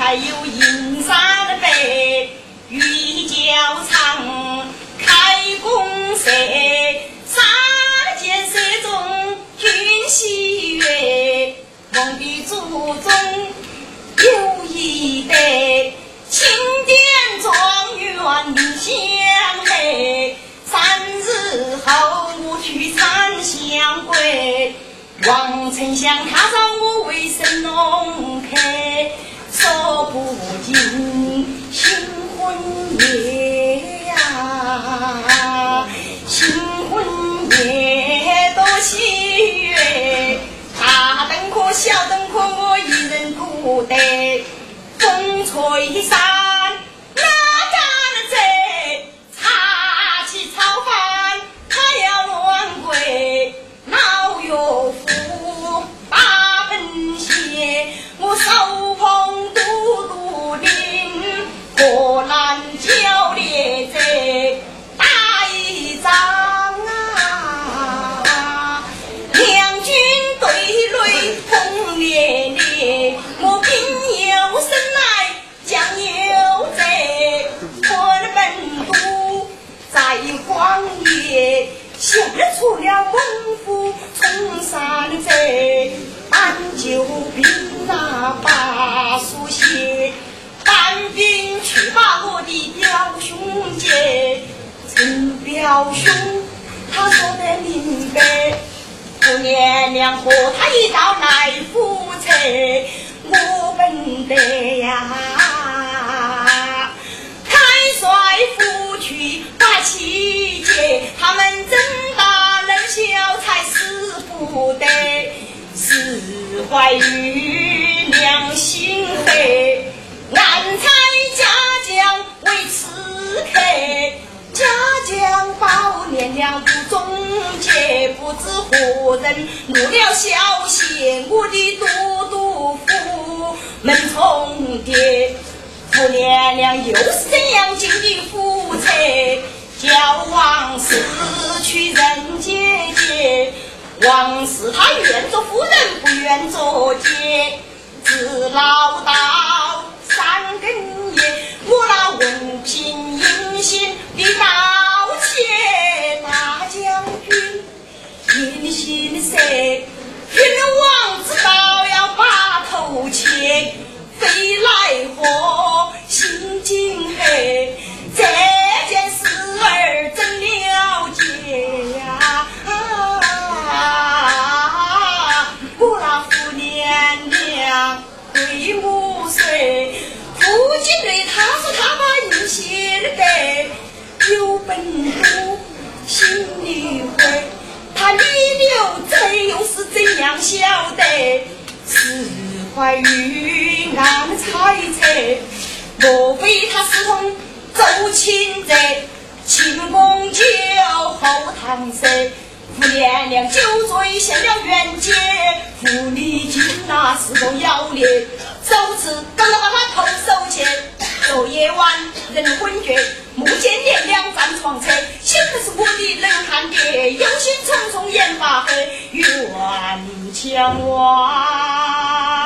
还有银三倍，玉交长开弓射，三箭射中军喜悦，梦的祖宗有一对，钦点状元领相配，三日后我去参相归。王丞相他让我为神农开，说不尽新婚夜呀，新婚夜多喜悦，大灯火小灯火我一人独得，风吹沙冲山贼，俺救兵啊把书写，单兵去把我的表兄接。陈表兄他说得明白，姑娘娘和他一道来赴车，我本得呀。开帅府去把气节，他们真小才使不得，是怀玉良心黑，难猜家将为刺客，家将保年娘不忠节，不知何人误了小邪，我的都督府门重叠。夫娘娘又是怎样经的夫车，叫王氏去人姐姐。王氏他愿做夫人，不愿做姐，只唠叨三更夜。我那文凭英心的盗窃大将军，银心色，听王知道要把头切。飞来祸，心惊黑，这母岁，父亲对他说他把银写得有本事，心里会，他逆流这又是怎样晓得？是。怀疑俺们猜测，莫非他是同周钦泽？秦公九后堂舍，不念娘酒醉现了冤结，府里进那是个妖孽，手持刚刚把他头收起。昨夜晚人昏厥，目见连两站床车，显不是我的冷汗爹，有心忡忡眼发黑，冤墙外。